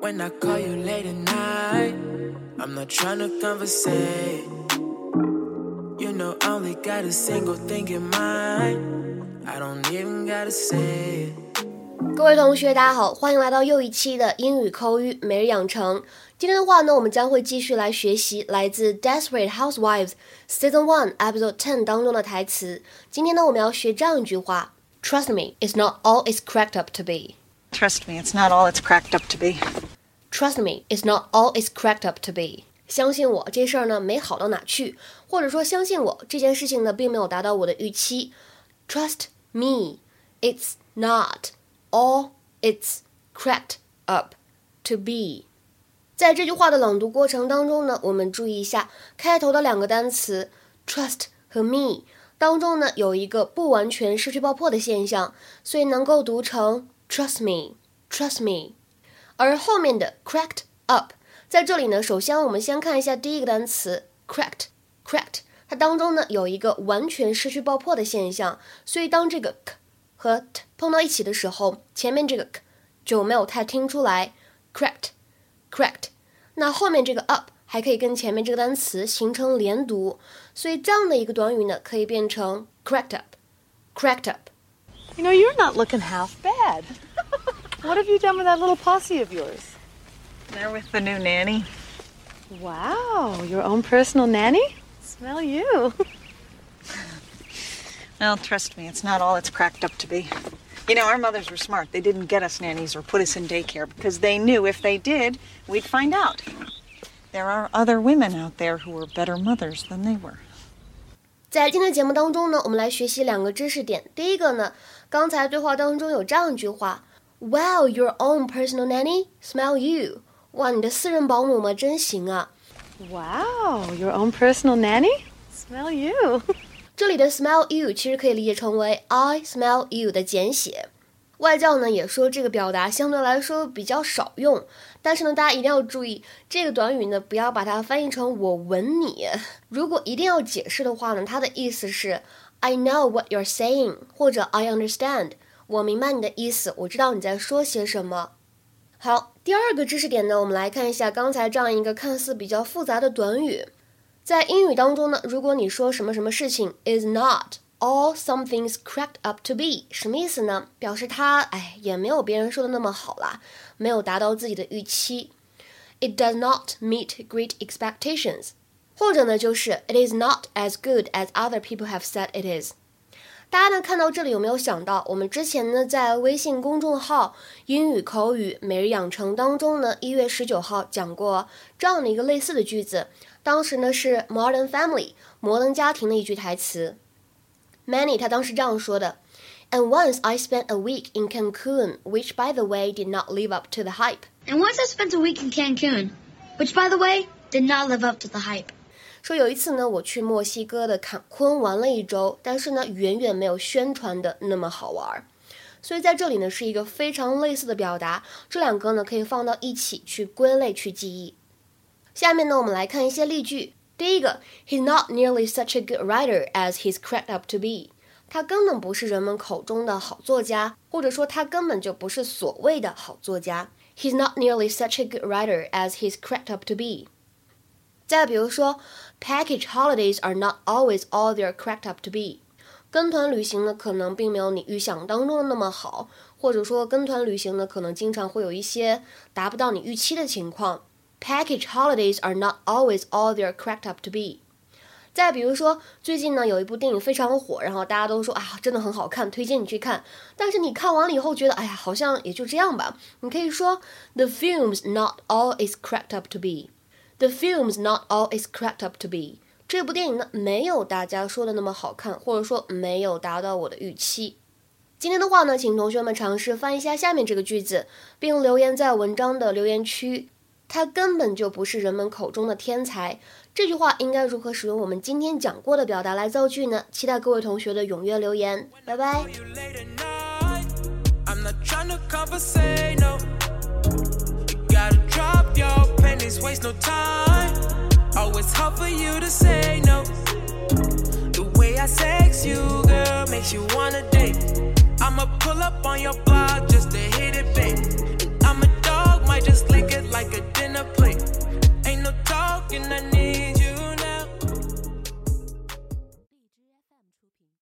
When I call you late at night, I'm not trying to conversate. You know, I only got a single thing in mind. I don't even gotta say it. 各位同学，大家好，欢迎来到又一期的英语口语每日养成。今天的话呢，我们将会继续来学习来自《Desperate Housewives》Season One Episode Ten 当中的台词。今天呢，我们要学这样一句话 ：Trust me, it's not all it's cracked up to be. Trust me, it's not all it's cracked up to be. Trust me, it's not all it's cracked up to be. 相信我，这事儿呢没好到哪去，或者说相信我，这件事情呢并没有达到我的预期。Trust me, it's not all it's cracked up to be. 在这句话的朗读过程当中呢，我们注意一下开头的两个单词 trust 和 me 当中呢有一个不完全失去爆破的现象，所以能够读成 trust me，trust me。而后面的 cracked up，在这里呢，首先我们先看一下第一个单词 cracked，cracked，它当中呢有一个完全失去爆破的现象，所以当这个 k 和 t 碰到一起的时候，前面这个 k 就没有太听出来 cracked，cracked，那后面这个 up 还可以跟前面这个单词形成连读，所以这样的一个短语呢，可以变成 cracked up，cracked up。 You know, you're not looking half bad. what have you done with that little posse of yours? They're with the new nanny. Wow, your own personal nanny? Smell you. Well, trust me, it's not all it's cracked up to be. You know, our mothers were smart. They didn't get us nannies or put us in daycare because they knew if they did, we'd find out. There are other women out there who were better mothers than they were. 在今天的节目当中呢，我们来学习两个知识点。第一个呢，刚才对话当中有这样一句话：“Wow, your own personal nanny, smell you。”哇，你的私人保姆嘛，真行啊！ Wow, your own personal nanny? Smell you. 这里的 smell you 其实可以理解成为 I smell you 的简写。 外教呢也说这个表达相对来说比较少用，但是呢，大家一定要注意这个短语呢，不要把它翻译成我吻你。如果一定要解释的话呢，它的意思是 I know what you're saying，或者 I understand，我明白你的意思，我知道你在说些什么。好，第二个知识点呢，我们来看一下刚才这样一个看似比较复杂的短语。在英语当中呢，如果你说什么什么事情 is not all something's cracked up to be，什么意思呢？表示它哎也没有别人说的那么好啦，没有达到自己的预期。It does not meet great expectations，或者呢就是 It is not as good as other people have said it is。大家呢看到这里有没有想到，我们之前呢在微信公众号英语口语每日养成当中呢，一月十九号讲过这样的一个类似的句子。当时呢是 Modern Family 摩登家庭的一句台词。Manny 他当时这样说的：And once I spent a week in Cancun, which by the way did not live up to the hype. And once I spent a week in Cancun, which by the way did not live up to the hype. 说有一次呢，我去墨西哥的坎昆玩了一周，但是呢，远远没有宣传的那么好玩。所以在这里呢，是一个非常类似的表达，这两个呢可以放到一起去归类去记忆。下面呢，我们来看一些例句。第一个，He's not nearly such a good writer as he's cracked up to be。他根本不是人们口中的好作家，或者说他根本就不是所谓的好作家。He's not nearly such a good writer as he's cracked up to be。再比如说，Package holidays are not always all they're cracked up to be。跟团旅行呢，可能并没有你预想当中的那么好，或者说跟团旅行呢，可能经常会有一些达不到你预期的情况。Package holidays are not always all they're cracked up to be。再比如说，最近呢有一部电影非常火，然后大家都说啊，真的很好看，推荐你去看。但是你看完了以后觉得，哎呀，好像也就这样吧。你可以说，The film's not all it's cracked up to be。The film's not all it's cracked up to be。这部电影呢，没有大家说的那么好看，或者说没有达到我的预期。今天的话呢，请同学们尝试翻一下下面这个句子，并留言在文章的留言区。他根本就不是人们口中的天才。这句话应该如何使用我们今天讲过的表达来造句呢？期待各位同学的踊跃留言。拜拜。you late at night. I'm not trying to